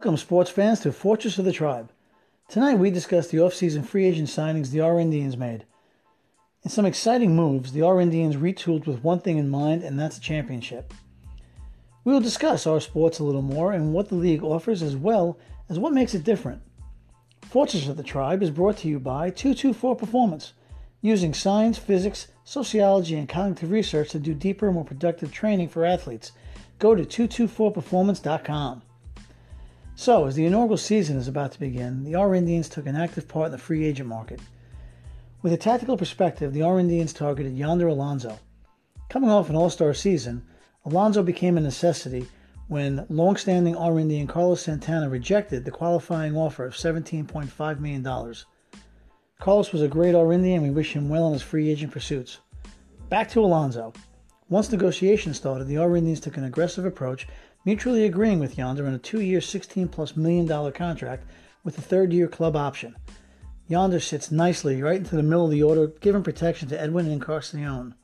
Welcome, sports fans, to Fortress of the Tribe. Tonight we discuss the offseason free agent signings the R Indians made. In some exciting moves, the R Indians retooled with one thing in mind, and that's a championship. We will discuss our sports a little more and what the league offers, as well as what makes it different. Fortress of the Tribe is brought to you by 224 Performance, using science, physics, sociology, and cognitive research to do deeper, more productive training for athletes. Go to 224performance.com. So, as the inaugural season is about to begin, the R Indians took an active part in the free agent market. With a tactical perspective, the R Indians targeted Yonder Alonso. Coming off an all star season, Alonso became a necessity when long-standing R Indian Carlos Santana rejected the qualifying offer of $17.5 million. Carlos was a great R Indian and we wish him well in his free agent pursuits. Back to Alonso. Once negotiations started, the Indians took an aggressive approach mutually agreeing with Yonder on a two-year, 16 plus million dollar contract with a third-year club option. Yonder sits nicely right into the middle of the order, giving protection to Edwin and Encarnacion.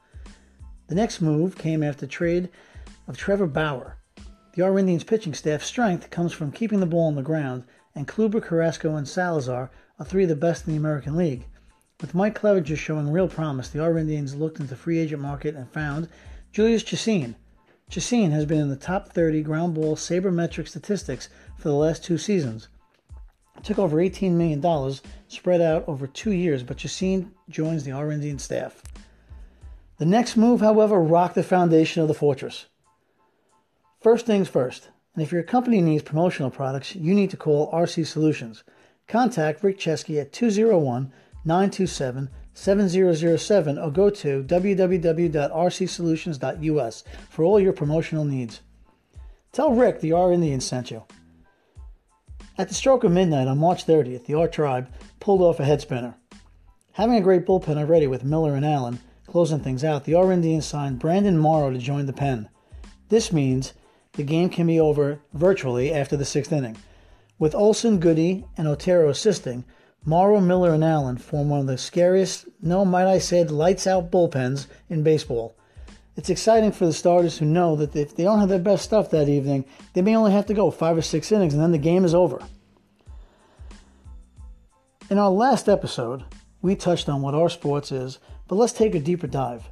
The next move came after trade of Trevor Bauer. The Indians pitching staff strength comes from keeping the ball on the ground, and Kluber, Carrasco, and Salazar are three of the best in the American League. With Mike Clevinger showing real promise, the Indians looked into the free agent market and found Jhoulys Chacin, Chacin has been in the top 30 ground ball sabermetric statistics for the last two seasons. It took over $18 million spread out over two years, but Chacin joins the Indian staff. The next move, however, rocked the foundation of the fortress. First things first, and if your company needs promotional products, you need to call RC Solutions. Contact Rick Chesky at 201 927 7007 or go to www.rcsolutions.us for all your promotional needs. Tell Rick the R Indians sent you. At the stroke of midnight on March 30th, the R Tribe pulled off a head spinner. Having a great bullpen already with Miller and Allen closing things out, the R Indians signed Brandon Morrow to join the pen. This means the game can be over virtually after the sixth inning. With Olson, Goody, and Otero assisting, Morrow, Miller, and Allen form one of the scariest, no, might I say, lights out bullpens in baseball. It's exciting for the starters who know that if they don't have their best stuff that evening, they may only have to go five or six innings and then the game is over. In our last episode, we touched on what our sports is, but let's take a deeper dive.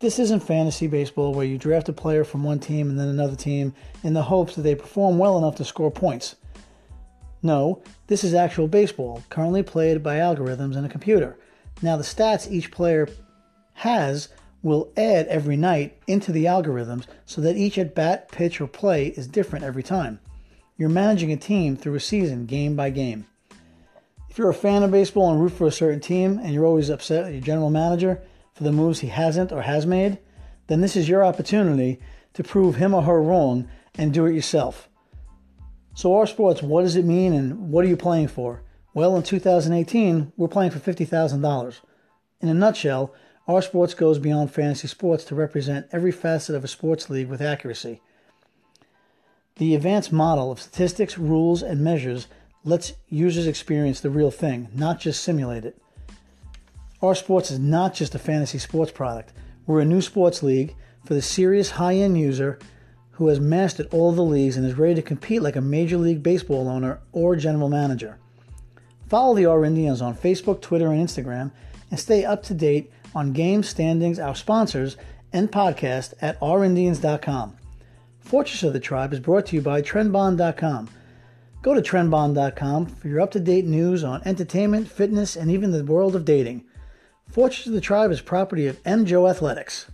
This isn't fantasy baseball where you draft a player from one team and then another team in the hopes that they perform well enough to score points. No, this is actual baseball, currently played by algorithms in a computer. Now, the stats each player has will add every night into the algorithms so that each at bat, pitch, or play is different every time. You're managing a team through a season, game by game. If you're a fan of baseball and root for a certain team and you're always upset at your general manager for the moves he hasn't or has made, then this is your opportunity to prove him or her wrong and do it yourself. So, our sports, what does it mean and what are you playing for? Well, in 2018, we're playing for $50,000. In a nutshell, our sports goes beyond fantasy sports to represent every facet of a sports league with accuracy. The advanced model of statistics, rules, and measures lets users experience the real thing, not just simulate it. Our sports is not just a fantasy sports product. We're a new sports league for the serious high end user who has mastered all the leagues and is ready to compete like a Major League Baseball owner or general manager. Follow the R Indians on Facebook, Twitter, and Instagram, and stay up to date on game standings, our sponsors, and podcast at rindians.com. Fortress of the Tribe is brought to you by Trendbond.com. Go to Trendbond.com for your up to date news on entertainment, fitness, and even the world of dating. Fortress of the Tribe is property of MJO Athletics.